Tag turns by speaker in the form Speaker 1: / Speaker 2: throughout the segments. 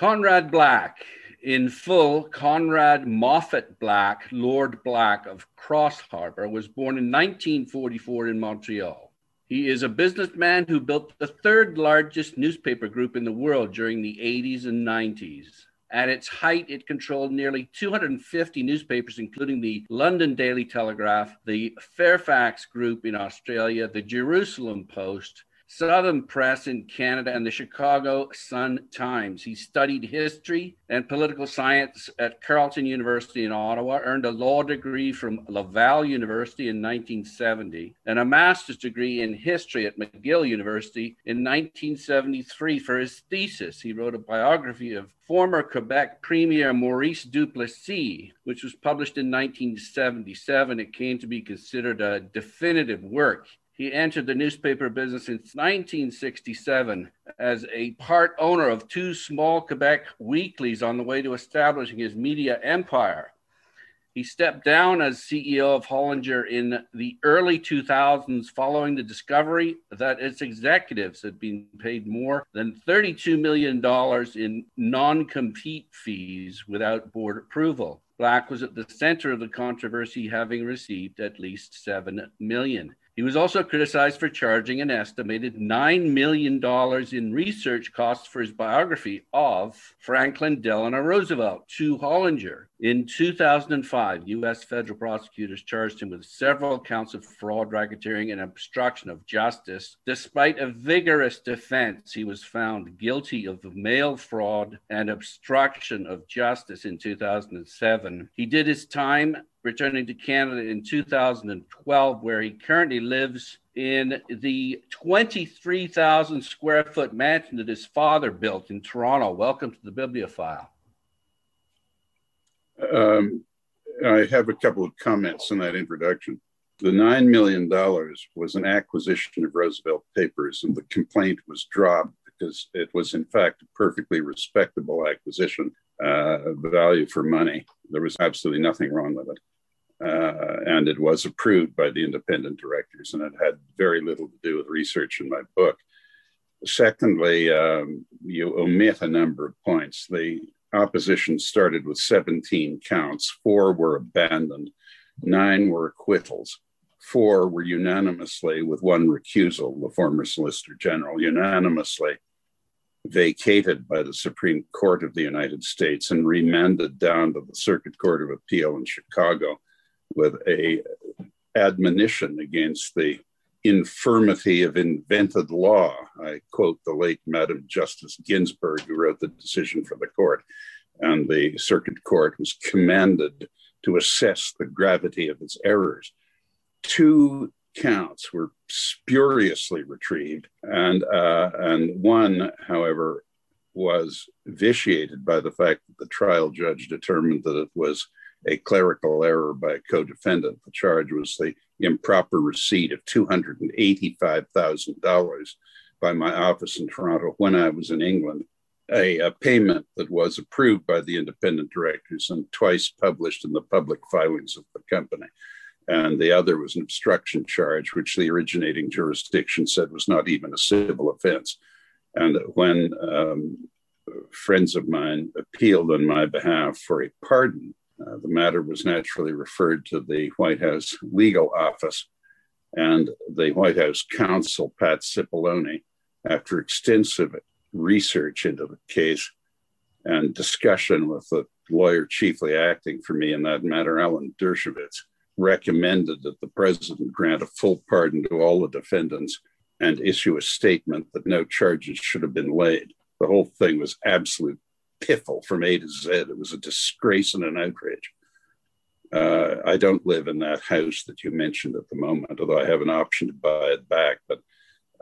Speaker 1: Conrad Black, in full, Conrad Moffat Black, Lord Black of Cross Harbor, was born in 1944 in Montreal. He is a businessman who built the third largest newspaper group in the world during the 80s and 90s. At its height, it controlled nearly 250 newspapers, including the London Daily Telegraph, the Fairfax Group in Australia, the Jerusalem Post, Southam Press in Canada, and the Chicago Sun Times. He studied history and political science at Carleton University in Ottawa, earned a law degree from Laval University in 1970, and a master's degree in history at McGill University in 1973. For his thesis, he wrote a biography of former Quebec Premier Maurice Duplessis, which was published in 1977. It came to be considered a definitive work he entered the newspaper business in 1967 as a part owner of two small Quebec weeklies on the way to establishing his media empire. He stepped down as CEO of Hollinger in the early 2000s following the discovery that its executives had been paid more than $32 million in non compete fees without board approval. Black was at the center of the controversy, having received at least $7 million. He was also criticized for charging an estimated $9 million in research costs for his biography of Franklin Delano Roosevelt to Hollinger. In 2005, U.S. federal prosecutors charged him with several counts of fraud, racketeering, and obstruction of justice. Despite a vigorous defense, he was found guilty of mail fraud and obstruction of justice in 2007. He did his time returning to Canada in 2012, where he currently lives in the 23,000 square foot mansion that his father built in Toronto. Welcome to the Bibliophile.
Speaker 2: Um, I have a couple of comments on that introduction. The $9 million was an acquisition of Roosevelt papers, and the complaint was dropped because it was, in fact, a perfectly respectable acquisition, uh, value for money. There was absolutely nothing wrong with it. Uh, and it was approved by the independent directors, and it had very little to do with research in my book. Secondly, um, you omit a number of points. The opposition started with 17 counts, four were abandoned, nine were acquittals, four were unanimously, with one recusal, the former Solicitor General, unanimously vacated by the Supreme Court of the United States and remanded down to the Circuit Court of Appeal in Chicago with a admonition against the infirmity of invented law. I quote the late Madam Justice Ginsburg, who wrote the decision for the court. And the circuit court was commanded to assess the gravity of its errors. Two counts were spuriously retrieved, and, uh, and one, however, was vitiated by the fact that the trial judge determined that it was a clerical error by a co-defendant. The charge was the improper receipt of $285,000 by my office in Toronto when I was in England, a, a, payment that was approved by the independent directors and twice published in the public filings of the company. And the other was an obstruction charge, which the originating jurisdiction said was not even a civil offense. And when um, friends of mine appealed on my behalf for a pardon, uh, the matter was naturally referred to the White House legal office, and the White House counsel, Pat Cipollone, after extensive research into the case and discussion with the lawyer chiefly acting for me in that matter, Alan Dershowitz, recommended that the president grant a full pardon to all the defendants and issue a statement that no charges should have been laid. The whole thing was absolute piffle from A to Z. It was a disgrace and an outrage. Uh, I don't live in that house that you mentioned at the moment, although I have an option to buy it back. But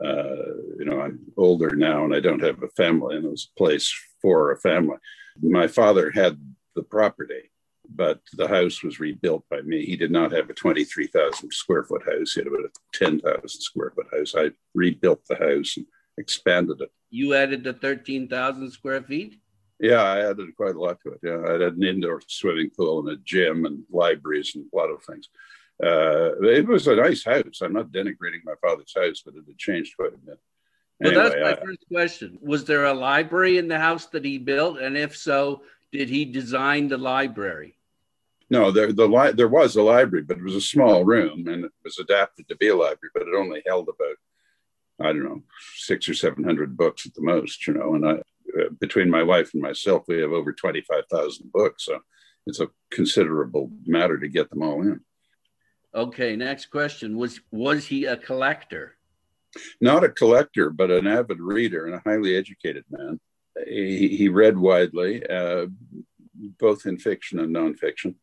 Speaker 2: uh, you know, I'm older now and I don't have a family, and it was a place for a family. My father had the property, but the house was rebuilt by me. He did not have a 23,000 square foot house; he had about a 10,000 square foot house. I rebuilt the house and expanded it.
Speaker 1: You added the 13,000 square feet.
Speaker 2: Yeah, I added quite a lot to it. Yeah, I had an indoor swimming pool and a gym and libraries and a lot of things. Uh, it was a nice house. I'm not denigrating my father's house, but it had changed quite a bit.
Speaker 1: Well, anyway, that's my I, first question. Was there a library in the house that he built? And if so, did he design the library?
Speaker 2: No, there the li- there was a library, but it was a small room and it was adapted to be a library, but it only held about I don't know six or seven hundred books at the most, you know. And I, uh, between my wife and myself, we have over twenty five thousand books, so it's a considerable matter to get them all in.
Speaker 1: Okay, next question was was he a collector?
Speaker 2: Not a collector, but an avid reader and a highly educated man. He, he read widely, uh, both in fiction and nonfiction,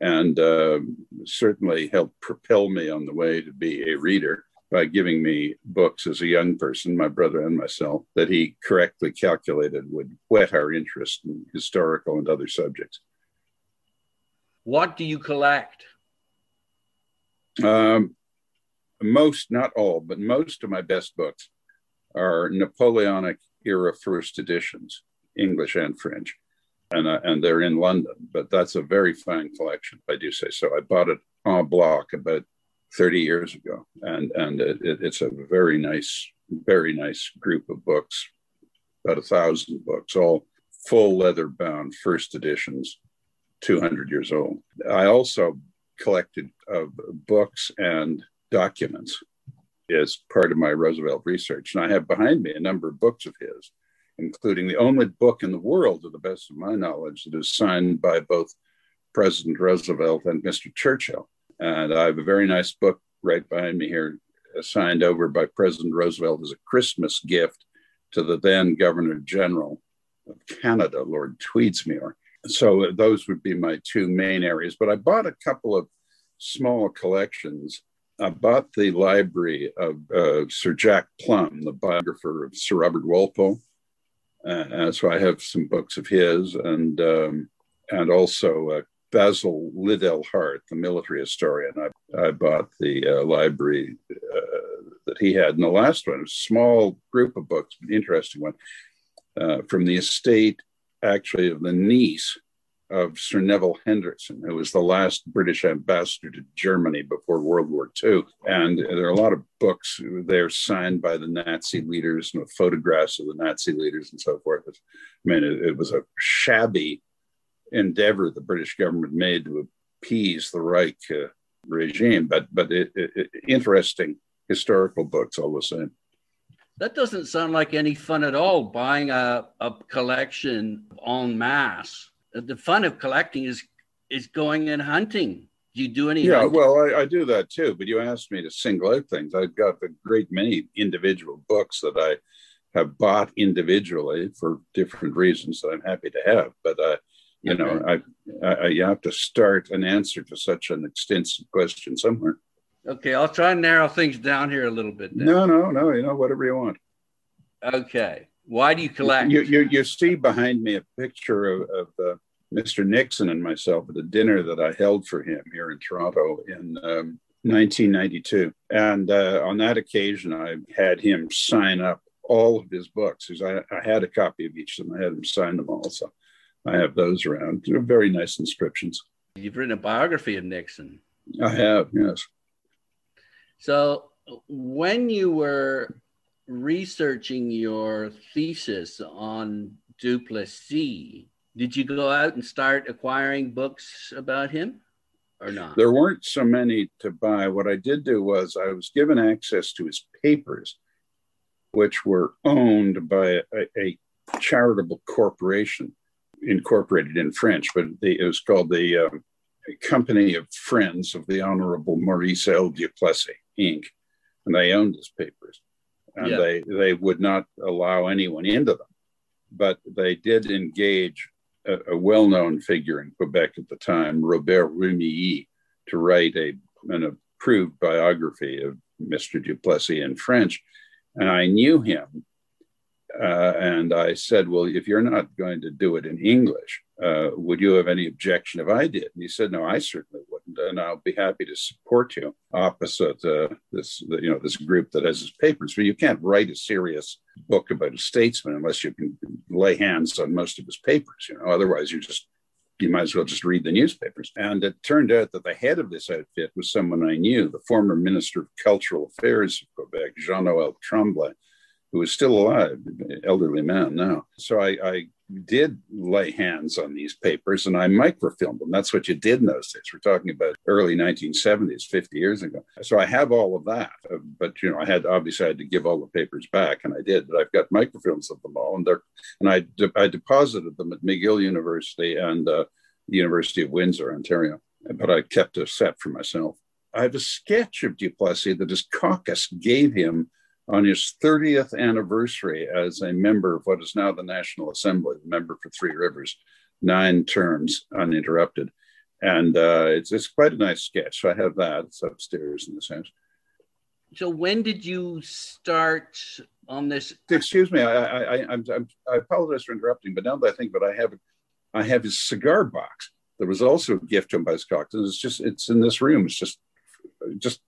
Speaker 2: and uh, certainly helped propel me on the way to be a reader by giving me books as a young person, my brother and myself, that he correctly calculated would whet our interest in historical and other subjects.
Speaker 1: What do you collect?
Speaker 2: Um, most, not all, but most of my best books are Napoleonic era first editions, English and French. And, uh, and they're in London, but that's a very fine collection, I do say so. I bought it en bloc about 30 years ago, and, and it, it, it's a very nice, very nice group of books, about a thousand books, all full leather bound first editions, 200 years old. I also collected uh, books and documents as part of my Roosevelt research. And I have behind me a number of books of his, including the only book in the world, to the best of my knowledge, that is signed by both President Roosevelt and Mr. Churchill. And I have a very nice book right behind me here, signed over by President Roosevelt as a Christmas gift to the then Governor General of Canada, Lord Tweedsmuir. So those would be my two main areas. But I bought a couple of small collections I bought the library of uh, Sir Jack Plumb, the biographer of Sir Robert Walpole. Uh, so I have some books of his, and um, and also uh, Basil Liddell Hart, the military historian. I, I bought the uh, library uh, that he had. And the last one, a small group of books, but interesting one, uh, from the estate actually of the niece of Sir Neville Henderson, who was the last British ambassador to Germany before World War II. And there are a lot of books there signed by the Nazi leaders and photographs of the Nazi leaders and so forth. I mean, it, it was a shabby endeavor the British government made to appease the Reich uh, regime, but but it, it, interesting historical books all the same.
Speaker 1: That doesn't sound like any fun at all. Buying a, a collection en masse the fun of collecting is is going and hunting. Do you do any?
Speaker 2: Yeah,
Speaker 1: hunting?
Speaker 2: well, I, I, do that too. But you asked me to single out things. I've got a great many individual books that I have bought individually for different reasons that I'm happy to have. But uh, you okay. know, I, I, you have to start an answer to such an extensive question somewhere.
Speaker 1: Okay, I'll try and narrow things down here a little bit.
Speaker 2: No, no, no. You know, whatever you want.
Speaker 1: Okay. Why do you collect?
Speaker 2: You, you, you see behind me a picture of, of uh, Mr. Nixon and myself at a dinner that I held for him here in Toronto in um, 1992. And uh, on that occasion, I had him sign up all of his books. because I, I, had a copy of each of them. I had him sign them all. So I have those around. They're very nice inscriptions.
Speaker 1: You've written a biography of Nixon.
Speaker 2: I have, yes.
Speaker 1: So when you were researching your thesis on Duplessis, did you go out and start acquiring books about him or not?
Speaker 2: There weren't so many to buy. What I did do was I was given access to his papers, which were owned by a, a charitable corporation incorporated in French, but the, it was called the uh, Company of Friends of the Honorable Maurice L. Duplessis, Inc. And they owned his papers. And yeah. they, they would not allow anyone into them. But they did engage a, a well-known figure in Quebec at the time, Robert Rumilly, to write a, an approved biography of Mr. Duplessis in French. And I knew him. Uh, and I said, Well, if you're not going to do it in English, uh, would you have any objection if I did? And he said, No, I certainly wouldn't, and I'll be happy to support you opposite uh, this, you know, this group that has his papers. But you can't write a serious book about a statesman unless you can lay hands on most of his papers. You know, otherwise you just you might as well just read the newspapers. And it turned out that the head of this outfit was someone I knew, the former Minister of Cultural Affairs of Quebec, Jean Noel Tremblay. Who is still alive, elderly man now. So I, I did lay hands on these papers and I microfilmed them. That's what you did in those days. We're talking about early 1970s, 50 years ago. So I have all of that. Uh, but you know, I had obviously I had to give all the papers back, and I did. But I've got microfilms of them all, and they're and I de- I deposited them at McGill University and uh, the University of Windsor, Ontario. But I kept a set for myself. I have a sketch of Duplessis that his caucus gave him on his 30th anniversary as a member of what is now the National Assembly, the member for Three Rivers, nine terms uninterrupted. And uh, it's, it's quite a nice sketch. So I have that. It's upstairs in this house.
Speaker 1: So when did you start on this?
Speaker 2: Excuse me, I, I, I, I'm, I apologize for interrupting, but now that I think of it, I have, I have his cigar box. There was also a gift to him by Scott. It's just, it's in this room. It's just, just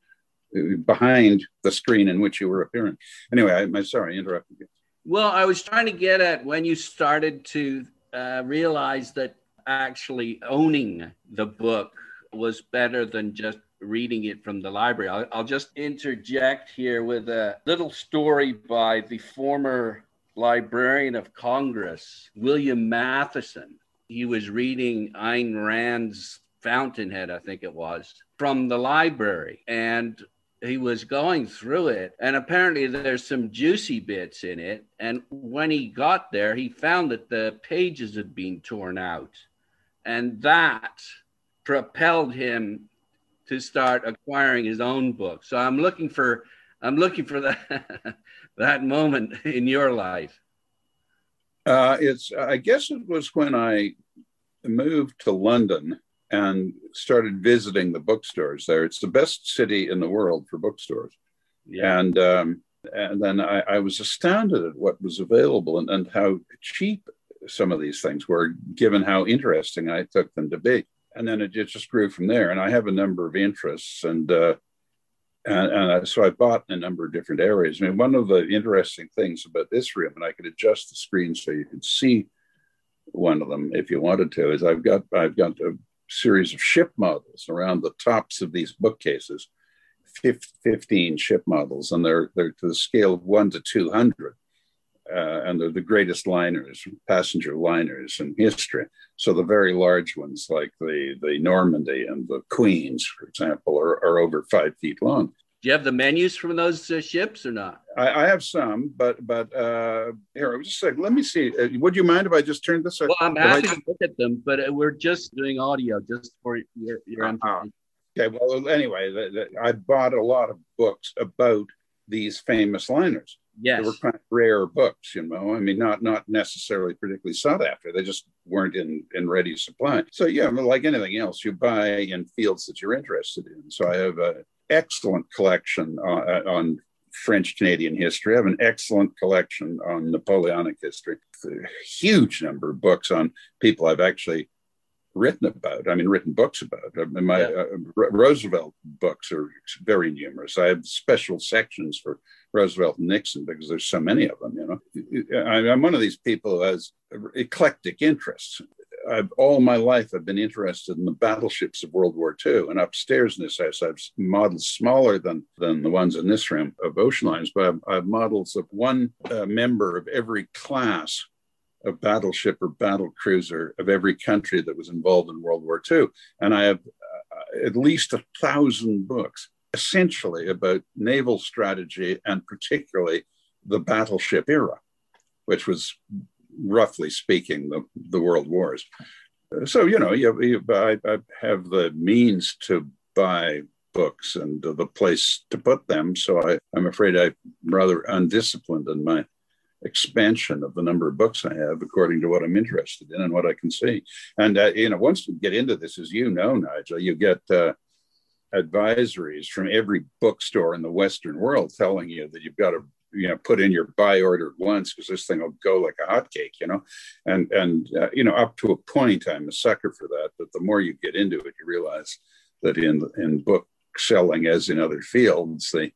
Speaker 2: behind the screen in which you were appearing. Anyway, I, am sorry, I interrupted you.
Speaker 1: Well, I was trying to get at when you started to uh, realize that actually owning the book was better than just reading it from the library. I'll, I'll just interject here with a little story by the former Librarian of Congress, William Matheson. He was reading Ayn Rand's Fountainhead, I think it was, from the library. And he was going through it and apparently there's some juicy bits in it and when he got there he found that the pages had been torn out and that propelled him to start acquiring his own book. So i'm looking for i'm looking for that that moment in your life.
Speaker 2: Uh, it's i guess it was when i moved to london and started visiting the bookstores there. It's the best city in the world for bookstores. Yeah. And um, and then I, I, was astounded at what was available and, and how cheap some of these things were, given how interesting I took them to be. And then it just grew from there. And I have a number of interests, and uh, and, and so I bought in a number of different areas. I mean, one of the interesting things about this room, and I could adjust the screen so you could see one of them if you wanted to, is I've got I've got a series of ship models around the tops of these bookcases 15 ship models and they're they're to the scale of 1 to 200 uh, and they're the greatest liners passenger liners in history. So the very large ones like the the normandy and the queens for example are, are over five feet long
Speaker 1: do you have the menus from those uh, ships or not?
Speaker 2: I, I, have some, but but uh, here, I was just saying. Let me see. Uh, would you mind if I just turned this?
Speaker 1: Well, I'm happy I... to look at them, but uh, we're just doing audio, just for your your uh-huh.
Speaker 2: Okay. Well, anyway, the, the, I bought a lot of books about these famous liners.
Speaker 1: Yes.
Speaker 2: They were kind of rare books, you know. I mean, not not necessarily particularly sought after. They just weren't in in ready supply. So yeah, like anything else, you buy in fields that you're interested in. So I have a excellent collection uh, on French Canadian history. I have an excellent collection on Napoleonic history. A huge number of books on people I've actually written about. I mean, written books about. I mean, my yeah. uh, Roosevelt books are very numerous. I have special sections for Roosevelt and Nixon because there's so many of them. You know, I'm one of these people who has eclectic interests. I've all my life I've been interested in the battleships of World War II. And upstairs in this house, I've models smaller than than the ones in this room of ocean liners, but I've, I've models of one uh, member of every class of battleship or battle cruiser of every country that was involved in World War II. And I have uh, at least a thousand books, essentially about naval strategy and particularly the battleship era, which was roughly speaking, the, the world wars. So, you know, you, you, I, I have the means to buy books and the place to put them. So I, I'm afraid I'm rather undisciplined in my expansion of the number of books I have according to what I'm interested in and what I can see. And, uh, you know, once you get into this, as you know, Nigel, you get uh, advisories from every bookstore in the Western world telling you that you've got to you know put in your buy order once because this thing will go like a hotcake you know? And and uh, you know up to a point i'm a sucker for that but the more you get into it you realize that in in book selling as in other fields the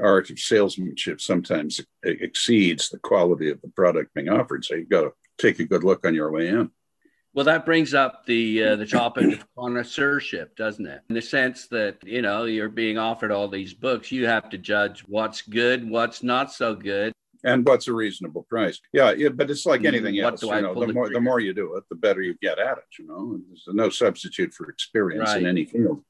Speaker 2: art of salesmanship sometimes exceeds the quality of the product being offered. So you've got to take a good look on your way in
Speaker 1: well, that brings up the uh, the topic of connoisseurship, doesn't it? In the sense that you know you're being offered all these books, you have to judge what's good, what's not so good.
Speaker 2: and what's a reasonable price? Yeah, yeah but it's like mm, anything what else. You know, the more the more you do it, the better you get at it. You know, there's no substitute for experience right. in any field.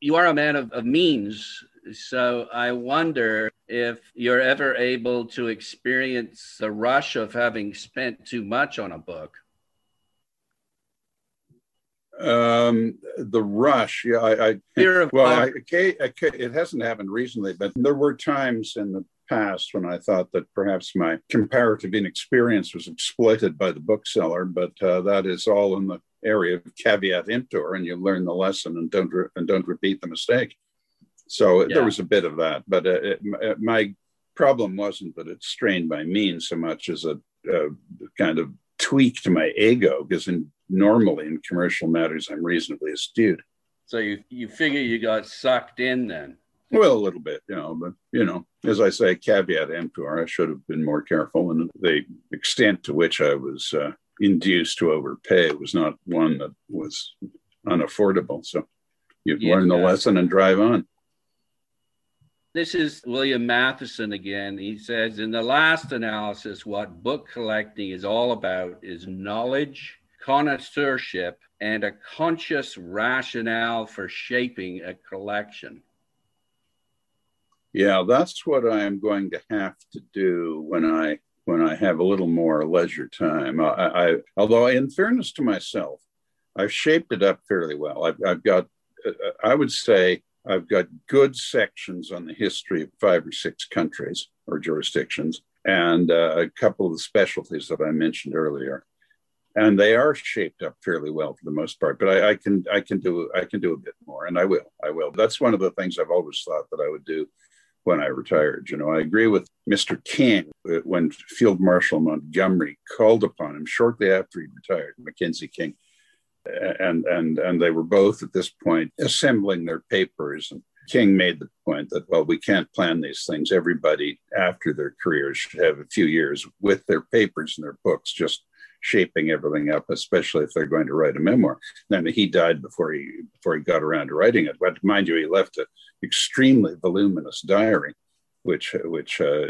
Speaker 1: You are a man of, of means, so I wonder if you're ever able to experience the rush of having spent too much on a book.
Speaker 2: Um, the rush, yeah, I, I fear well, I, I, it hasn't happened recently, but there were times in the past when I thought that perhaps my comparative inexperience was exploited by the bookseller, but uh, that is all in the area of caveat emptor, and you learn the lesson and don't re- and don't repeat the mistake. So yeah. there was a bit of that, but uh, it, uh, my problem wasn't that it strained my means so much as a, a kind of tweak to my ego, because in, normally in commercial matters I'm reasonably astute.
Speaker 1: So you you figure you got sucked in then.
Speaker 2: Well, a little bit, you know, but you know, as I say, caveat emptor. I should have been more careful, and the extent to which I was uh, induced to overpay was not one that was unaffordable. So you yeah, learn the lesson and drive on.
Speaker 1: This is William Matheson again. He says, in the last analysis, what book collecting is all about is knowledge, connoisseurship, and a conscious rationale for shaping a collection.
Speaker 2: Yeah, that's what I am going to have to do when I when I have a little more leisure time. I, I although in fairness to myself, I've shaped it up fairly well. I've, I've got, uh, uh, I would say, I've got good sections on the history of five or six countries or jurisdictions, and uh, a couple of the specialties that I mentioned earlier and they are shaped up fairly well for the most part. But I, I, can I can do I can do a bit more, and I will I will. That's one of the things I've always thought that I would do when I retired. You know, I agree with Mr. King when Field Marshal Montgomery called upon him shortly after he retired, Mackenzie King, and and and they were both at this point assembling their papers. And King made the point that well, we can't plan these things. Everybody after their careers should have a few years with their papers and their books just shaping everything up, especially if they're going to write a memoir. And he died before he before he got around to writing it. But mind you, he left an extremely voluminous diary, which which uh,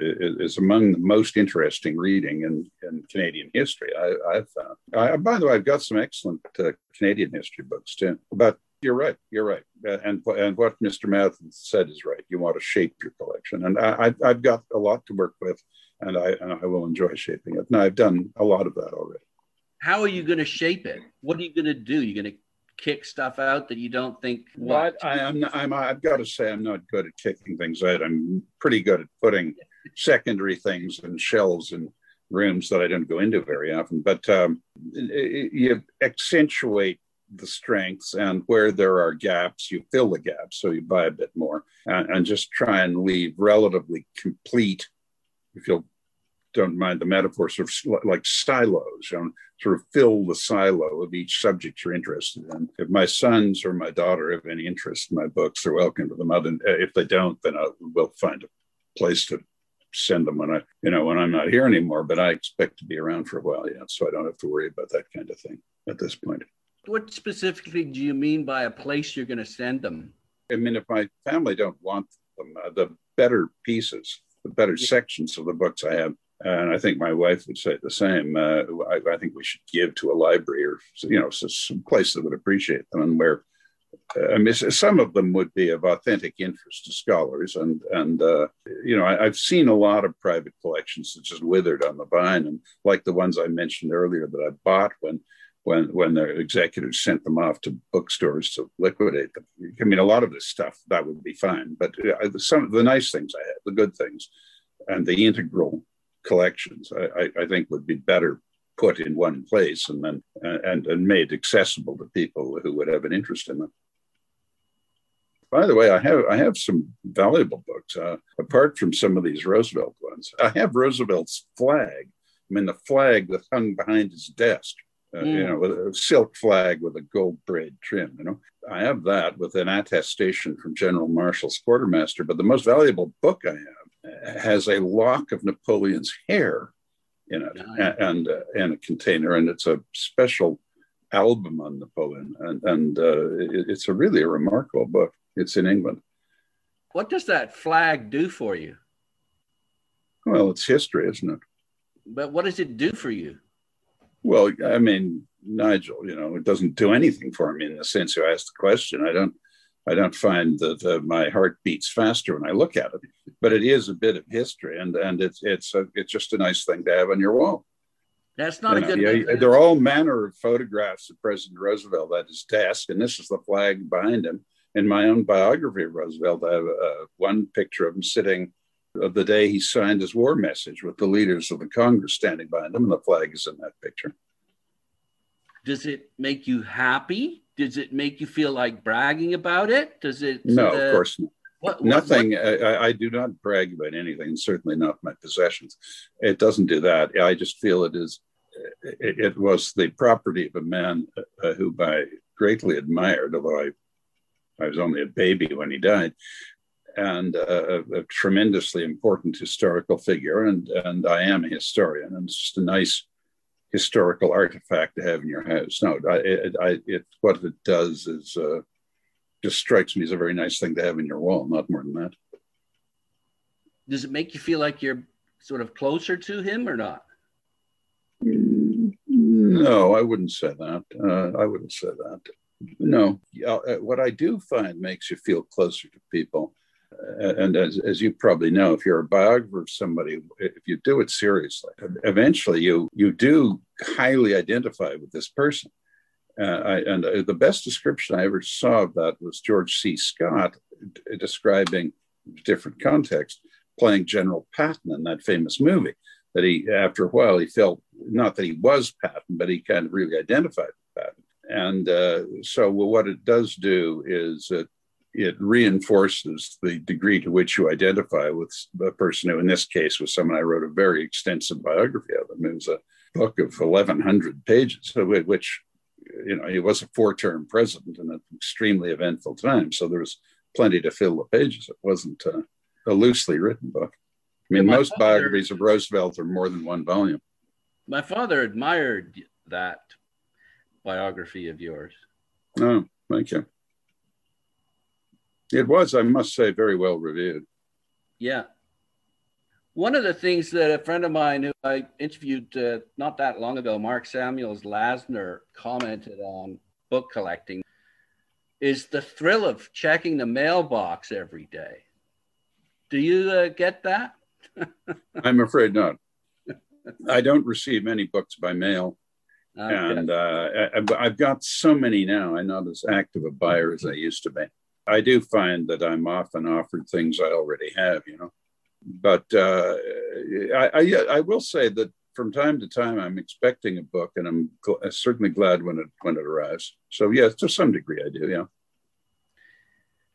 Speaker 2: is among the most interesting reading in, in Canadian history. I, have found. I, by the way, I've got some excellent uh, Canadian history books too. But you're right. You're right. And and what Mr. Matheson said is right. You want to shape your collection, and I, I've got a lot to work with and I and I will enjoy shaping it. And I've done a lot of that already.
Speaker 1: How are you going to shape it? What are you going to do? You're going to kick stuff out that you don't think.
Speaker 2: What I, am, I'm, I've got to say, I'm not good at kicking things out. I'm pretty good at putting secondary things in shelves and rooms that I don't go into very often. But um, you accentuate the strengths and where there are gaps, you fill the gaps. So you buy a bit more and, and just try and leave relatively complete if you don't mind the metaphor, sort of like silos, you know, sort of fill the silo of each subject you're interested in. If my sons or my daughter have any interest in my books, they're welcome to them. Other, if they don't, then I will find a place to send them when I, you know, when I'm not here anymore. But I expect to be around for a while yet, so I don't have to worry about that kind of thing at this point.
Speaker 1: What specifically do you mean by a place you're going to send them?
Speaker 2: I mean, if my family don't want them, uh, the better pieces the better sections of the books I have. And I think my wife would say the same. Uh, I, I, think we should give to a library or, you know, some place that would appreciate them and where uh, I mean, some of them would be of authentic interest to scholars. And, and uh, you know, I, have seen a lot of private collections that just withered on the vine. And like the ones I mentioned earlier that I bought when when when the executors sent them off to bookstores to liquidate them. I mean, a lot of this stuff that would be fine, but uh, some of the nice things I had, the good things, and the integral collections, I, I think would be better put in one place and then and and made accessible to people who would have an interest in them. By the way, I have I have some valuable books uh, apart from some of these Roosevelt ones. I have Roosevelt's flag. I mean, the flag that hung behind his desk uh, mm. you know, with a silk flag with a gold braid trim. You know, I have that with an attestation from General Marshall's quartermaster. But the most valuable book I have has a lock of Napoleon's hair in it nice. and uh, and a container, and it's a special album on Napoleon, and and uh, it, it's a really a remarkable book. It's in England.
Speaker 1: What does that flag do for you?
Speaker 2: Well, it's history, isn't it?
Speaker 1: But what does it do for you?
Speaker 2: Well, I mean, Nigel, you know, it doesn't do anything for me in the sense you asked the question. I don't, I don't find that uh, my heart beats faster when I look at it, but it is a bit of history, and and it's it's a, it's just a nice thing to have on your wall.
Speaker 1: That's not
Speaker 2: You
Speaker 1: a
Speaker 2: know,
Speaker 1: good.
Speaker 2: yeah,
Speaker 1: thing.
Speaker 2: there are all manner of photographs of President Roosevelt at his desk, and this is the flag behind him. In my own biography of Roosevelt, I have uh, one picture of him sitting of the day he signed his war message with the leaders of the Congress standing behind him, and the flag is in that picture.
Speaker 1: Does it make you happy? Does it make you feel like bragging about it? Does it?
Speaker 2: No,
Speaker 1: uh,
Speaker 2: of course not.
Speaker 1: What, what-
Speaker 2: Nothing. I, I- I do not brag about anything, certainly not my possessions. It doesn't do that. I just feel it is. It, it was the property of a man uh, who I greatly admired, although I, I was only a baby when he died, and uh, a, a tremendously important historical figure. And and I am a historian, and it's just a nice historical artifact to have in your house. No, I, it, I, it what it does is. Uh, just strikes me as a very nice thing to have in your wall, not more than that.
Speaker 1: does it make you feel like you're sort of closer to him or not?
Speaker 2: No, I wouldn't say that. Uh, I wouldn't say that. No, uh, what I do find makes you feel closer to people. And as, as you probably know, if you're a biographer of somebody, if you do it seriously, eventually you you do highly identify with this person. Uh, I, and uh, the best description I ever saw of that was George C. Scott d- describing different context, playing General Patton in that famous movie. That he, after a while, he felt not that he was Patton, but he kind of really identified with Patton. And uh, so, well, what it does do is it, it reinforces the degree to which you identify with a person who, in this case, was someone I wrote a very extensive biography of him. It was a book of 1,100 pages, which you know, he was a four-term president in an extremely eventful time. So there was plenty to fill the pages. It wasn't uh, a loosely written book. I mean, most
Speaker 1: father-
Speaker 2: biographies of Roosevelt are more than one volume.
Speaker 1: My father admired that biography of yours.
Speaker 2: Oh, thank you. It was, I must say, very well reviewed.
Speaker 1: Yeah. One of the things that a friend of mine who I interviewed uh, not that long ago, Mark Samuels Lasner, commented on book collecting is the thrill of checking the mailbox every day. Do you uh, get that?
Speaker 2: I'm afraid not. I don't receive many books by mail,
Speaker 1: Okay.
Speaker 2: and uh, I, I've- I've got so many now. I'm not as active a buyer as I used to be. I do find that I'm often offered things I already have, you know. But uh, I, I, I will say that from time to time I'm expecting a book, and I'm gl- certainly glad when it when it arrives. So yes, to some degree I do. Yeah.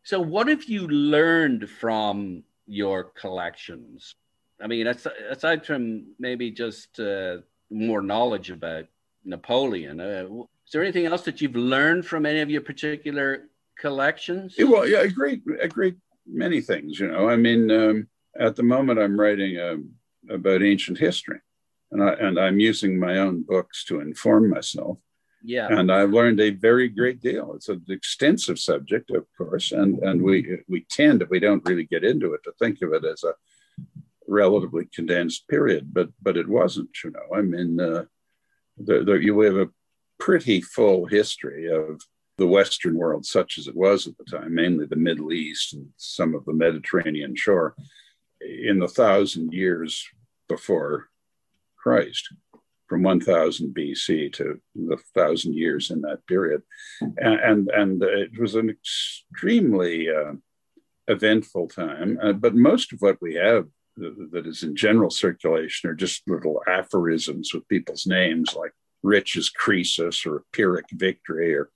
Speaker 1: So, what have you learned from your collections? I mean, aside from maybe just uh, more knowledge about Napoleon, uh, is there anything else that you've learned from any of your particular collections?
Speaker 2: Yeah, well, yeah, a great, a great many things. You know, I mean, um, at the moment, I'm writing um, about ancient history, and I and I'm using my own books to inform myself.
Speaker 1: Yeah.
Speaker 2: And I've learned a very great deal. It's an extensive subject, of course, and and we we tend, if we don't really get into it, to think of it as a relatively condensed period, but but it wasn't. You know, I mean, uh, the, the, you have a pretty full history of the Western world, such as it was at the time, mainly the Middle East and some of the Mediterranean shore, in the thousand years before Christ, from 1000 BC to the thousand years in that period. And, and, and it was an extremely uh, eventful time. Uh, but most of what we have that is in general circulation are just little aphorisms with people's names like rich as Croesus or Pyrrhic victory or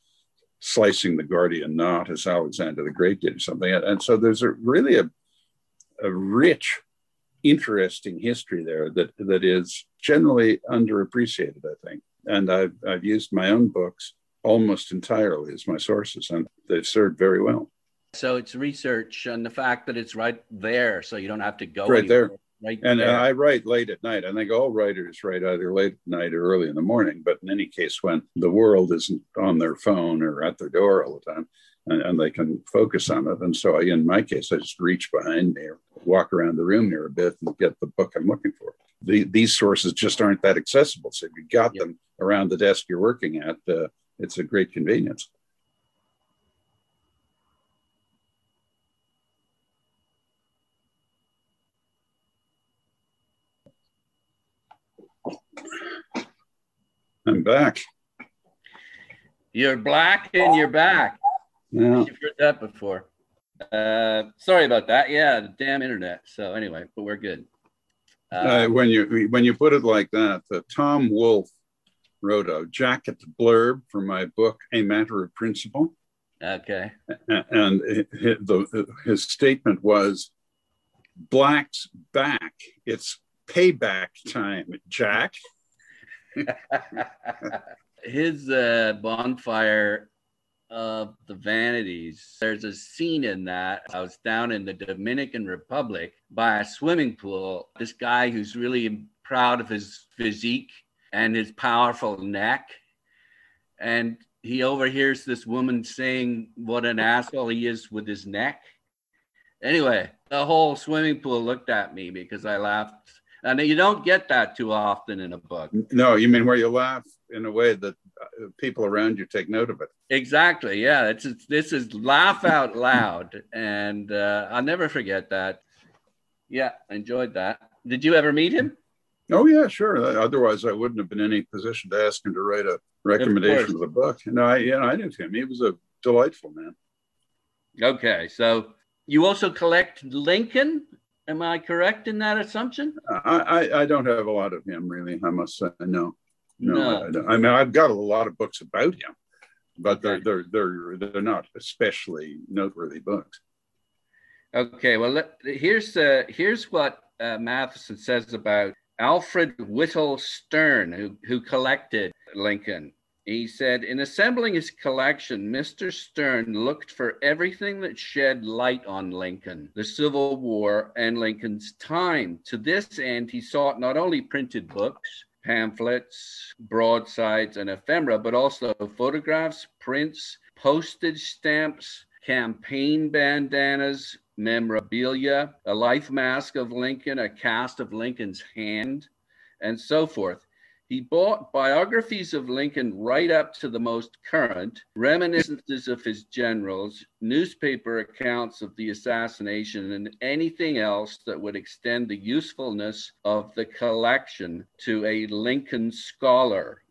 Speaker 2: slicing the Gordian knot as Alexander the Great did or something. And, so there's a really a, a rich, interesting history there that, that is generally underappreciated, I think. And I've, I've used my own books almost entirely as my sources, and they've served very well.
Speaker 1: So it's research and the fact that it's right there, so you don't have to go
Speaker 2: Right there.
Speaker 1: Right
Speaker 2: And
Speaker 1: there.
Speaker 2: I write late at night. I think all writers write either late at night or early in the morning. But in any case, when the world isn't on their phone or at their door all the time, and, and they can focus on it. And so, I, in my case, I just reach behind me or walk around the room here a bit and get the book I'm looking for. The, these sources just aren't that accessible. So if you got
Speaker 1: Yep.
Speaker 2: them around the desk you're working at, uh, it's a great convenience. I'm back.
Speaker 1: You're black and you're back.
Speaker 2: Yeah.
Speaker 1: You've heard that before. Uh, sorry about that. Yeah, the damn internet. So anyway, but we're good.
Speaker 2: Uh,
Speaker 1: Uh,
Speaker 2: when you when you put it like that, uh, Tom Wolfe wrote a jacket blurb for my book, A Matter of Principle,
Speaker 1: okay.
Speaker 2: And hi- hi- the, his statement was, "Blacks back. It's payback time, Jack."
Speaker 1: His uh, bonfire of the vanities. There's a scene in that. I was down in the Dominican Republic by a swimming pool. This guy who's really proud of his physique and his powerful neck. And he overhears this woman saying what an asshole he is with his neck. Anyway, the whole swimming pool looked at me because I laughed. And you don't get that too often in a book.
Speaker 2: No, you mean where you laugh in a way that uh, people around you take note of it.
Speaker 1: Exactly. Yeah. It's, it's this is laugh out loud, and uh, I'll never forget that. Yeah, I enjoyed that. Did you ever meet him?
Speaker 2: Oh yeah, sure. Otherwise, I wouldn't have been in any position to ask him to write a recommendation of, the book. No, I, yeah, I knew him. He was a delightful man.
Speaker 1: Okay, so you also collect Lincoln. Am I correct in that assumption?
Speaker 2: I, I, I don't have a lot of him really. I must say, no, no.
Speaker 1: No.
Speaker 2: I. I mean, I've got a lot of books about him, but
Speaker 1: Okay.
Speaker 2: they're they're they're they're not especially noteworthy books.
Speaker 1: Okay, well, let, here's uh, here's what uh, Matheson says about Alfred Whital Stern, who, who collected Lincoln. He said, in assembling his collection, Mr. Stern looked for everything that shed light on Lincoln, the Civil War, and Lincoln's time. To this end, he sought not only printed books, pamphlets, broadsides, and ephemera, but also photographs, prints, postage stamps, campaign bandanas, memorabilia, a life mask of Lincoln, a cast of Lincoln's hand, and so forth. He bought biographies of Lincoln right up to the most current, reminiscences of his generals, newspaper accounts of the assassination, and anything else that would extend the usefulness of the collection to a Lincoln scholar.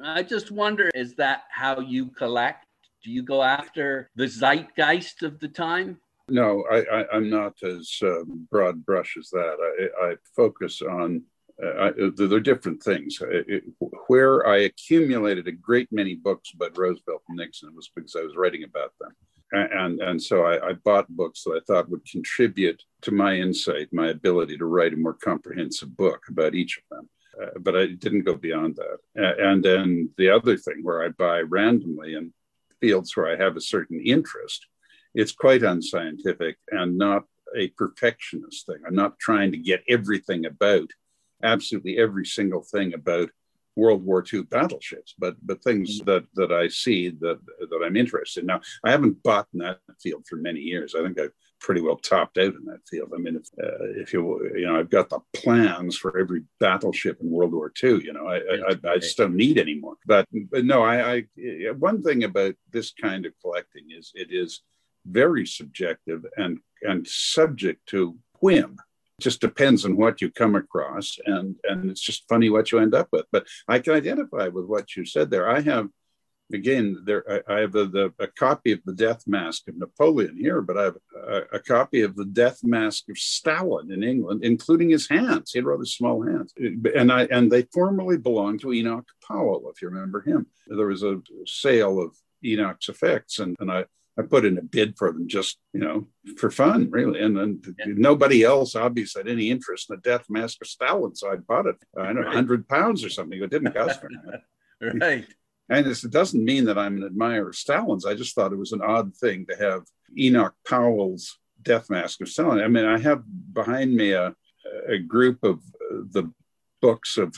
Speaker 1: I just wonder is that how you collect? Do you go after the zeitgeist of the time?
Speaker 2: No, I, I'm not as um, broad brush as that. I, I focus on uh, I, there are different things. Uh, It, where I accumulated a great many books about Roosevelt and Nixon was because I was writing about them, and and so I, I bought books that I thought would contribute to my insight, my ability to write a more comprehensive book about each of them. Uh, but I didn't go beyond that. A- And then the other thing where I buy randomly in fields where I have a certain interest, it's quite unscientific and not a perfectionist thing. I'm not trying to get everything about absolutely every single thing about World War II battleships, but but things that that I see that that I'm interested in. Now, I haven't bought in that field for many years. I think I've pretty well topped out in that field. I mean, if, uh, if you you know, I've got the plans for every battleship in World War II. You know, I I, I just don't need anymore. But but no, I, I one thing about this kind of collecting is it is very subjective and and subject to whim just depends on what you come across and and it's just funny what you end up with. But i can identify with what you said there. I have again there i, have a, the, a copy of the death mask of napoleon here but i have a, a, copy of the death mask of stalin in england including his hands. He had rather small hands. And i and they formerly belonged to enoch powell if you remember him. There was a sale of enoch's effects and, and i I put in a bid for them just, you know, for fun, really. And then yeah. nobody else obviously had any interest in the death mask of Stalin. So I bought it, I don't know, 100 pounds or something. It didn't cost me.
Speaker 1: right.
Speaker 2: And it doesn't mean that I'm an admirer of Stalin's. I just thought it was an odd thing to have Enoch Powell's death mask of Stalin. I mean, I have behind me a, a group of uh, the books of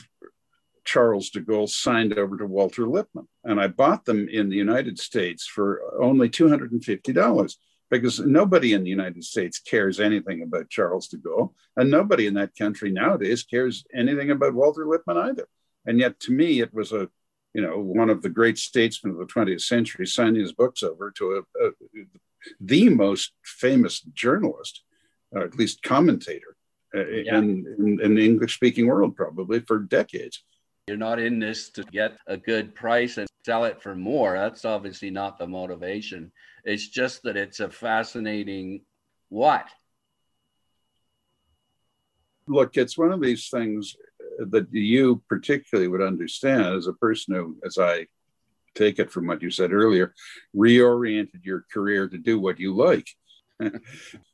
Speaker 2: Charles de Gaulle signed over to Walter Lippmann. And I bought them in the United States for only $250 because nobody in the United States cares anything about Charles de Gaulle. And nobody in that country nowadays cares anything about Walter Lippmann either. And yet, to me, it was a you know, one of the great statesmen of the 20th century signing his books over to a, a the most famous journalist, or at least commentator, uh, yeah. in, in, in the English speaking world, probably for decades.
Speaker 1: You're not in this to get a good price and sell it for more. That's obviously not the motivation. It's just that it's a fascinating what?
Speaker 2: Look, it's one of these things that you particularly would understand as a person who, as I take it from what you said earlier, reoriented your career to do what you like.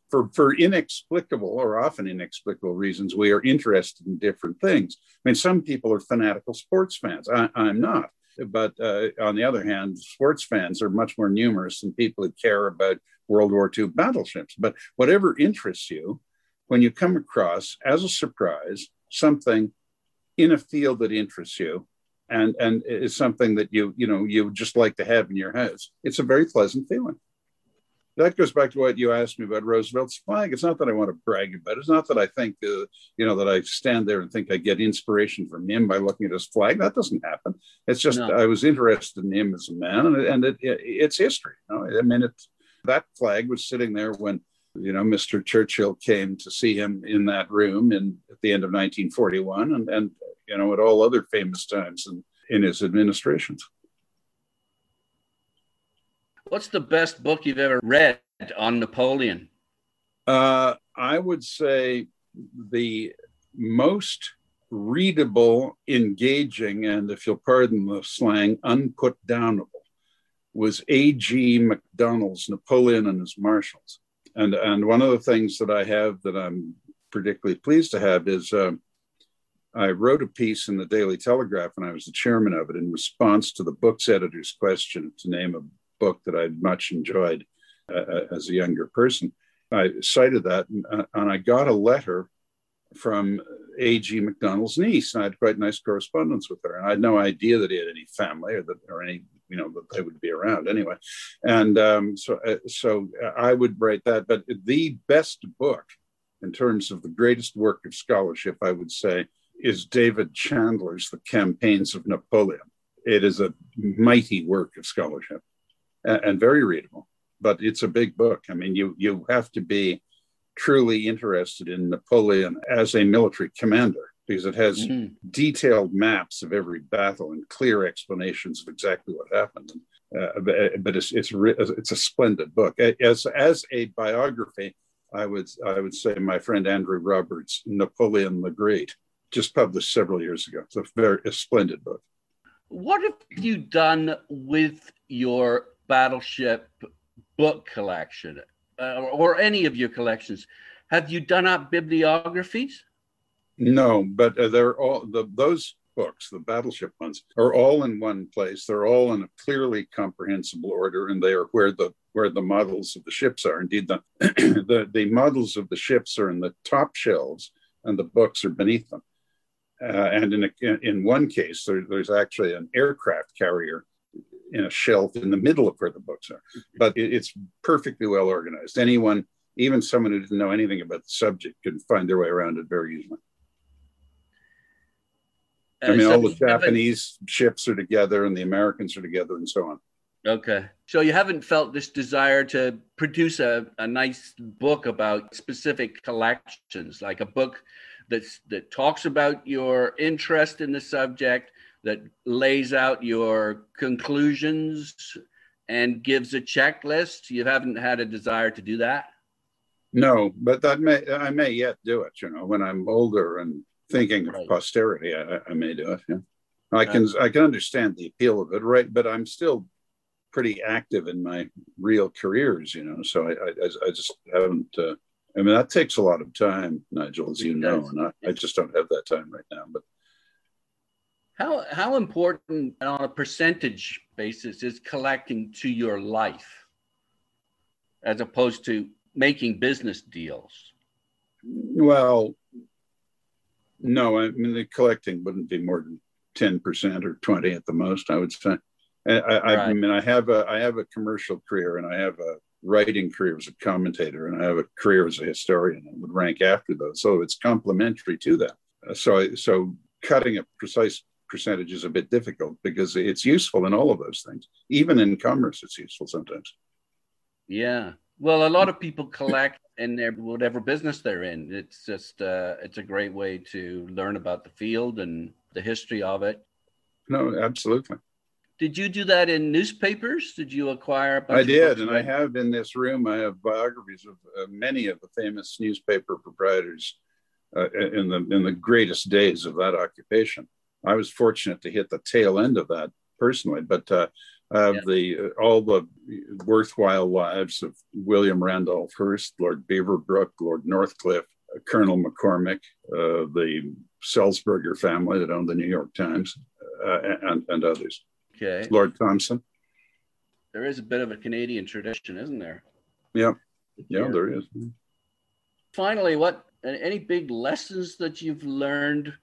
Speaker 2: for, for inexplicable or often inexplicable reasons, we are interested in different things. I mean, some people are fanatical sports fans. I, am not. But uh, on the other hand, sports fans are much more numerous than people who care about World War II battleships. But whatever interests you, when you come across as a surprise something in a field that interests you and and is something that you you know you would just like to have in your house it's a very pleasant feeling that goes back to what you asked me about Roosevelt's flag. It's not that I want to brag about it. It's not that I think, uh, you know, that I stand there and think I get inspiration from him by looking at his flag. That doesn't happen. It's just no. I was interested in him as a man, and, and it, it, it's history. You know? I mean, it's that flag was sitting there when you know Mr. Churchill came to see him in that room in at the end of 1941, and and you know at all other famous times in, in his administrations.
Speaker 1: What's the best book you've ever read on Napoleon?
Speaker 2: Uh, I would say the most readable, engaging, and if you'll pardon the slang, unput downable was A.G. Macdonell's Napoleon and His Marshals. And, and one of the things that I have that I'm particularly pleased to have is uh, I wrote a piece in the Daily Telegraph, and I was the chairman of it in response to the book's editor's question to name a book that I'd much enjoyed uh, uh, as a younger person. I cited that, and, uh, and I got a letter from A.G. Macdonell's niece. And I had quite nice correspondence with her, and I had no idea that he had any family or that or any you know that they would be around anyway. And um, so uh, so I would write that. But the best book in terms of the greatest work of scholarship, I would say, is David Chandler's The Campaigns of Napoleon. It is a mighty work of scholarship and very readable. But it's a big book. I mean, you you have to be truly interested in Napoleon as a military commander because it has mm-hmm. detailed maps of every battle and clear explanations of exactly what happened. Uh, but it's it's it's a splendid book. As as a biography, I would I would say my friend Andrew Roberts, Napoleon the Great, just published several years ago. It's a very a splendid book.
Speaker 1: What have you done with your Battleship book collection uh, or any of your collections, have you done up bibliographies?
Speaker 2: No, but uh, they're all the, those books, the battleship ones, are all in one place. They're all in a clearly comprehensible order, and they are where the where the models of the ships are. Indeed, the the, the models of the ships are in the top shelves, and the books are beneath them. Uh, and in a, in one case, there, there's actually an aircraft carrier in a shelf in the middle of where the books are. But it, it's perfectly well organized. Anyone, even someone who didn't know anything about the subject, could find their way around it very easily. I uh, mean, so all the Japanese ships are together and the Americans are together and so on.
Speaker 1: Okay. So you haven't felt this desire to produce a, a nice book about specific collections, like a book that's, that talks about your interest in the subject, that lays out your conclusions and gives a checklist. You haven't had a desire to do that?
Speaker 2: No, but that may I may yet do it. You know, when I'm older and thinking right. of posterity, I, I, may do it. Yeah, I can I can understand the appeal of it, right? But I'm still pretty active in my real careers, you know. So I I, I just haven't. Uh, I mean, that takes a lot of time, Nigel, as you know, and I, I just don't have that time right now. But
Speaker 1: how, how important on a percentage basis is collecting to your life as opposed to making business deals.
Speaker 2: Well, no, I mean the collecting wouldn't be more than ten percent or twenty at the most. I would say. I, I, right. I, mean, I have a I have a commercial career and I have a writing career as a commentator and I have a career as a historian and would rank after those. So it's complementary to that. So so cutting a precise percentage is a bit difficult because it's useful in all of those things. Even in commerce, it's useful sometimes.
Speaker 1: Yeah. Well, a lot of people collect in their whatever business they're in. It's just uh, it's a great way to learn about the field and the history of it.
Speaker 2: No, absolutely.
Speaker 1: Did you do that in newspapers? Did you acquire?
Speaker 2: I did, and I have in this room. I have biographies of uh, many of the famous newspaper proprietors uh, in the in the greatest days of that occupation. I was fortunate to hit the tail end of that personally, but uh, of yeah. the uh, all the worthwhile lives of William Randolph Hearst, Lord Beaverbrook, Lord Northcliffe, Colonel McCormick, uh, the Sulzberger family that owned the New York Times, uh, and, and others.
Speaker 1: Okay.
Speaker 2: Lord Thomson.
Speaker 1: There is a bit of a Canadian tradition, isn't there?
Speaker 2: Yeah. Yeah, yeah. there is.
Speaker 1: Finally, what any big lessons that you've learned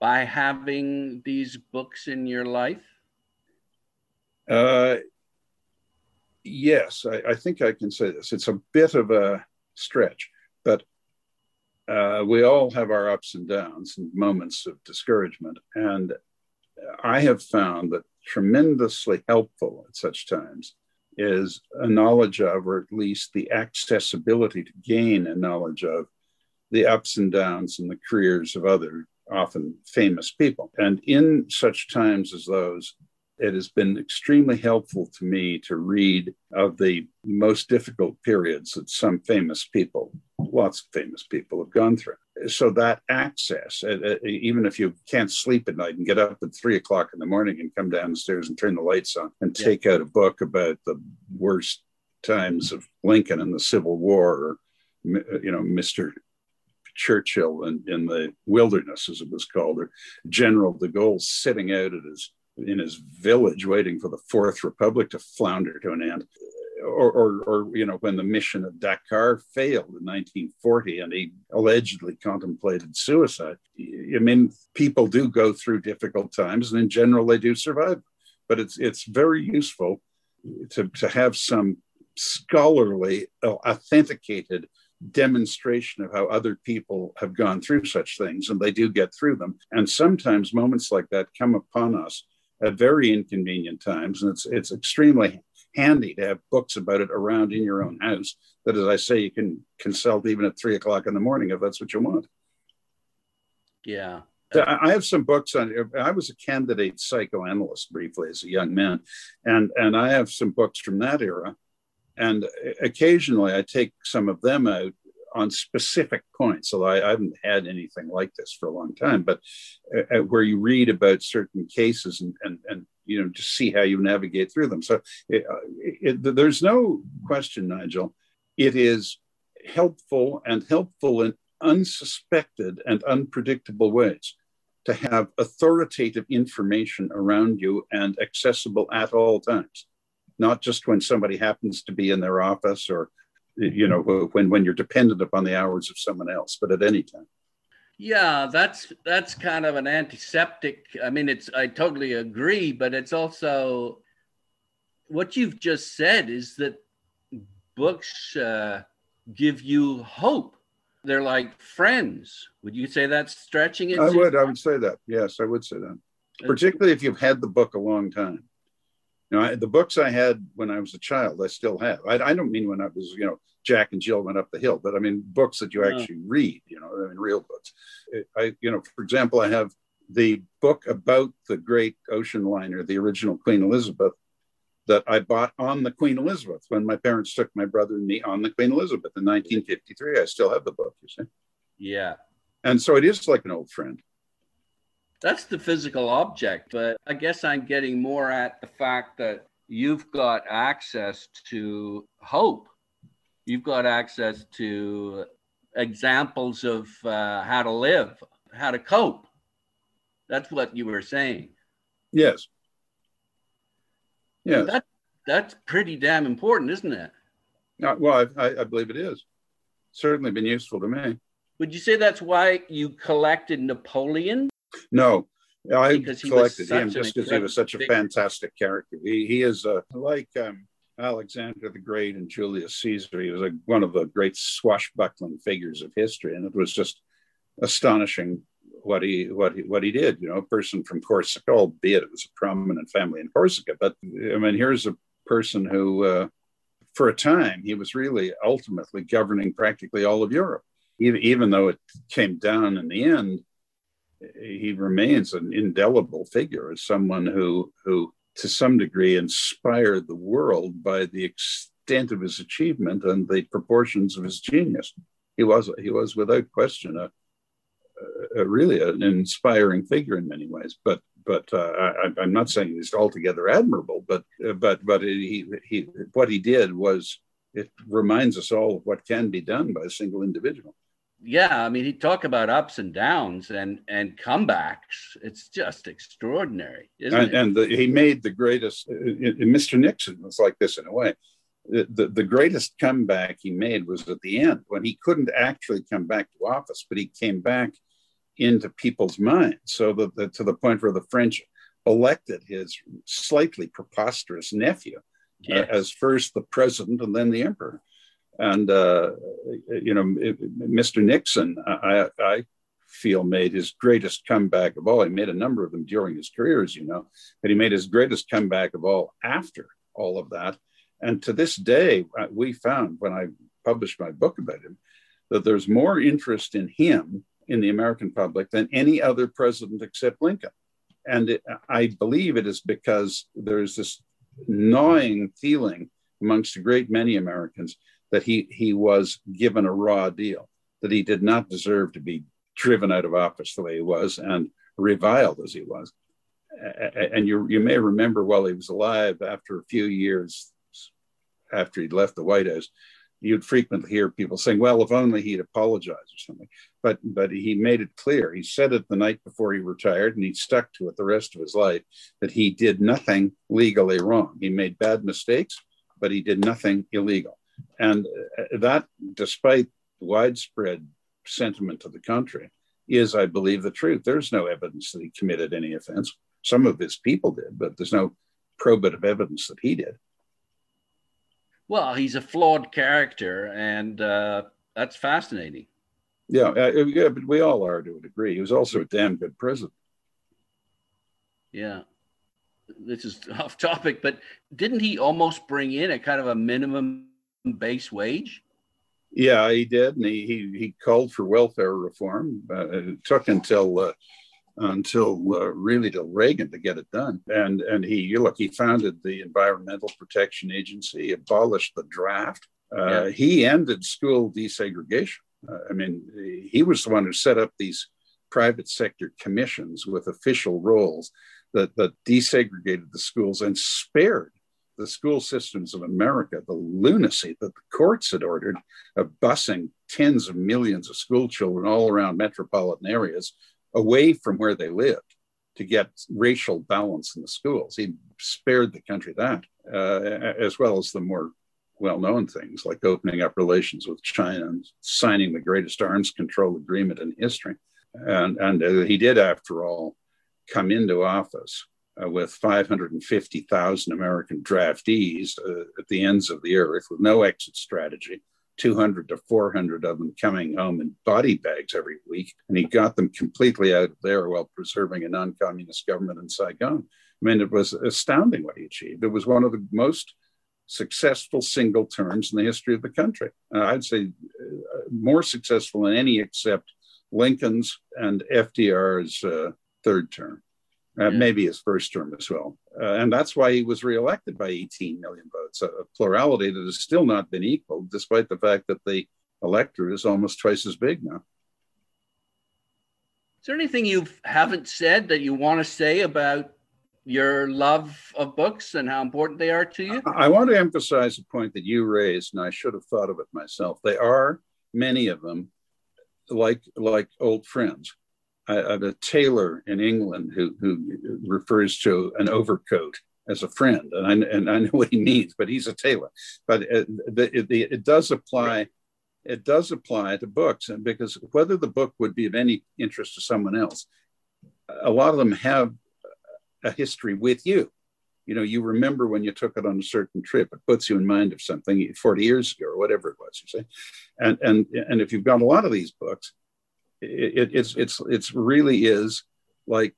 Speaker 1: by having these books in your life?
Speaker 2: Uh, yes, I, I, think I can say this. It's a bit of a stretch, but uh, we all have our ups and downs and moments of discouragement. And I have found that tremendously helpful at such times is a knowledge of, or at least the accessibility to gain a knowledge of the ups and downs and the careers of other often famous people. And in such times as those, it has been extremely helpful to me to read of the most difficult periods that some famous people, lots of famous people, have gone through. So that access, uh, uh, even if you can't sleep at night and get up at three o'clock in the morning and come downstairs and turn the lights on and take yeah. out a book about the worst times of Lincoln and the Civil War, or you know, Mister Churchill in, in the wilderness, as it was called, or General de Gaulle sitting out at his in his village waiting for the Fourth Republic to flounder to an end. Or, or, or, you know, when the mission of Dakar failed in 1940 and he allegedly contemplated suicide. I mean, people do go through difficult times, and in general, they do survive. But it's it's very useful to to have some scholarly, uh, authenticated demonstration of how other people have gone through such things, and they do get through them. And sometimes moments like that come upon us at very inconvenient times, and it's it's extremely handy to have books about it around in your own house. That, as I say, you can consult even at three o'clock in the morning if that's what you want.
Speaker 1: Yeah.
Speaker 2: I have some books on. I was a candidate psychoanalyst briefly as a young man, and and I have some books from that era and occasionally I take some of them out on specific points. So I, I, haven't had anything like this for a long time, but uh, uh, where you read about certain cases and, and, and you know, just see how you navigate through them. So it, uh, it, there's no question, Nigel, it is helpful and helpful in unsuspected and unpredictable ways to have authoritative information around you and accessible at all times not just when somebody happens to be in their office or you know when when you're dependent upon the hours of someone else but at any time.
Speaker 1: Yeah that's that's kind of an antiseptic. I mean it's i totally agree but it's also what you've just said is that books uh, give you hope. They're like friends. Would you say that's stretching it?
Speaker 2: I would i would say that. Yes i would say that. Particularly if you've had the book a long time you know, I, the books I had when I was a child, I still have. I, I, don't mean when I was, you know, Jack and Jill went up the hill, but I mean books that you actually read. You know, I mean real books. I, you know, for example, I have the book about the great ocean liner, the original Queen Elizabeth, that I bought on the Queen Elizabeth when my parents took my brother and me on the Queen Elizabeth in 1953. I still have the book. You see?
Speaker 1: Yeah.
Speaker 2: And so it is like an old friend.
Speaker 1: That's the physical object, but I guess I'm getting more at the fact that you've got access to hope. You've got access to examples of uh, how to live, how to cope. That's what you were saying.
Speaker 2: Yes.
Speaker 1: Yeah. That, that's pretty damn important, isn't it?
Speaker 2: Uh, well, I, I believe it is. Certainly been useful to me.
Speaker 1: Would you say that's why you collected Napoleon?
Speaker 2: No, I collected him just because he was such a fantastic character. He, he is uh, like um, Alexander the Great and Julius Caesar. He was a, one of the great swashbuckling figures of history, and it was just astonishing what he what he what he did. You know, a person from Corsica, albeit it was a prominent family in Corsica, but I mean, here's a person who, uh, for a time, he was really ultimately governing practically all of Europe. Even, even though it came down in the end, he remains an indelible figure as someone who who to some degree inspired the world by the extent of his achievement and the proportions of his genius. He was he was without question a, a really an inspiring figure in many ways. But but uh, I, am not saying he's altogether admirable. But but but he he what he did was it reminds us all of what can be done by a single individual
Speaker 1: yeah, I mean, he talk about ups and downs and and comebacks. It's just extraordinary, isn't it?
Speaker 2: and, and the, he made the greatest. Uh, Mr. Nixon was like this in a way. The, the, the greatest comeback he made was at the end when he couldn't actually come back to office, but he came back into people's minds. So that, to the point where the French elected his slightly preposterous nephew yes. uh, as first the president and then the emperor. And, uh, you know, Mr. Nixon, I, I feel made his greatest comeback of all. He made a number of them during his career, as you know, but he made his greatest comeback of all after all of that. And to this day, we found when I published my book about him that there's more interest in him in the American public than any other president except Lincoln. And it, I believe it is because there's this gnawing feeling amongst a great many Americans that he, he was given a raw deal, that he did not deserve to be driven out of office the way he was and reviled as he was. And you, you may remember while he was alive, after a few years after he'd left the White House, you'd frequently hear people saying, "Well, if only he'd apologize or something." But but he made it clear. He said it the night before he retired, and he stuck to it the rest of his life that he did nothing legally wrong. He made bad mistakes, but he did nothing illegal. And uh, that, despite widespread sentiment of the country, is, I believe, the truth. There's no evidence that he committed any offense. Some of his people did, but there's no probative evidence that he did.
Speaker 1: Well, he's a flawed character, and uh, that's fascinating.
Speaker 2: Yeah, uh, yeah, but we all are to a degree. He was also a damn good president.
Speaker 1: Yeah this is off topic, but didn't he almost bring in a kind of a minimum base wage?
Speaker 2: Yeah, he did, and he he, he called for welfare reform. Uh, it took until uh, until uh, really till Reagan to get it done. And and he you look, he founded the Environmental Protection Agency, abolished the draft. Uh, yeah. He ended school desegregation. Uh, I mean, he was the one who set up these private sector commissions with official roles that, that desegregated the schools and spared the school systems of America the lunacy that the courts had ordered of busing tens of millions of school children all around metropolitan areas away from where they lived to get racial balance in the schools. He spared the country that, uh, as well as the more well known things like opening up relations with China and signing the greatest arms control agreement in history. And, and uh, he did, after all, come into office uh, with 550,000 American draftees uh, at the ends of the earth with no exit strategy. 200 to 400 of them coming home in body bags every week. And he got them completely out of there while preserving a non communist government in Saigon. I mean, it was astounding what he achieved. It was one of the most successful single terms in the history of the country. Uh, I'd say uh, more successful than any except Lincoln's and FDR's uh, third term uh, yeah. maybe his first term as well. Uh, and that's why he was reelected by 18 million votes, a, plurality that has still not been equal, despite the fact that the electorate is almost twice as big now.
Speaker 1: Is there anything you haven't said that you want to say about your love of books and how important they are to you?
Speaker 2: I want to emphasize a point that you raised, and I should have thought of it myself. They are many of them like like old friends I have a tailor in England who, who refers to an overcoat as a friend, and I and I know what he means, but he's a tailor. But uh, it, it, it does apply. It does apply to books, because whether the book would be of any interest to someone else, a lot of them have a history with you. You know, you remember when you took it on a certain trip. It puts you in mind of something 40 years ago or whatever it was. You say, and and and if you've got a lot of these books, it, it's it's it's really is like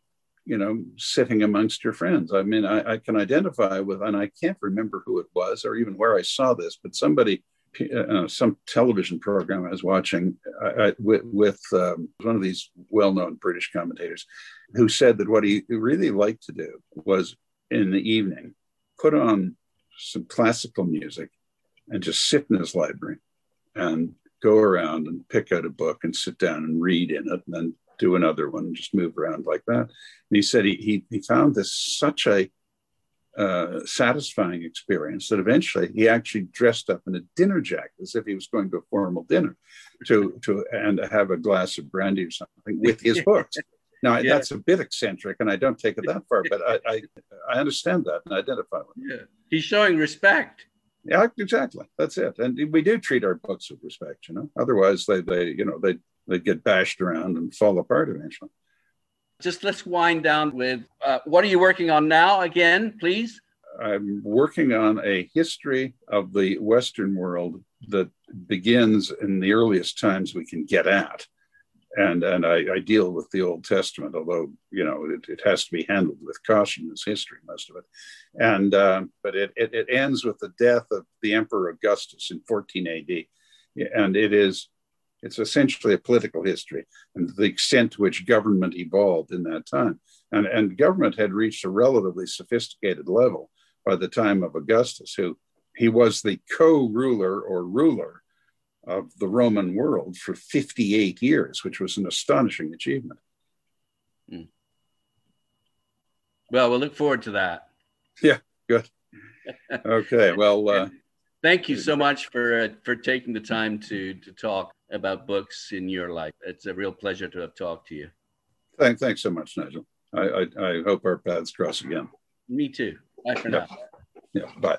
Speaker 2: you know, sitting amongst your friends. I mean, I, I, can identify with, and I can't remember who it was or even where I saw this, but somebody, uh, some television program I was watching I, with, with um, one of these well known British commentators who said that what he really liked to do was in the evening put on some classical music and just sit in his library and go around and pick out a book and sit down and read in it and then do another one, and just move around like that. And he said he, he, he found this such a uh, satisfying experience that eventually he actually dressed up in a dinner jacket as if he was going to a formal dinner to, to and have a glass of brandy or something with his books. Now yeah. that's a bit eccentric, and I don't take it that far, but I, I, I understand that and identify with
Speaker 1: it. Yeah, he's showing respect.
Speaker 2: Yeah, exactly. That's it. And we do treat our books with respect, you know. Otherwise, they, they, you know, they they get bashed around and fall apart eventually.
Speaker 1: Just let's wind down with uh, what are you working on now again, please?
Speaker 2: I'm working on a history of the Western world that begins in the earliest times we can get at. And, and I, I deal with the Old Testament, although you know it, it, has to be handled with caution as history, most of it. And uh, but it, it, it ends with the death of the Emperor Augustus in 14 AD, and it is it's essentially a political history and the extent to which government evolved in that time. And, and government had reached a relatively sophisticated level by the time of Augustus, who he was the co ruler or ruler of the Roman world for 58 years, which was an astonishing achievement. Hmm.
Speaker 1: Well, we'll look forward to that.
Speaker 2: Yeah, good. Okay, well, uh,
Speaker 1: thank you so much for uh, for taking the time to to talk about books in your life. It's a real pleasure to have talked to you.
Speaker 2: Thank, thanks so much, Nigel. I, I, I hope our paths cross again.
Speaker 1: Me too. Bye for yeah. now.
Speaker 2: Yeah, bye.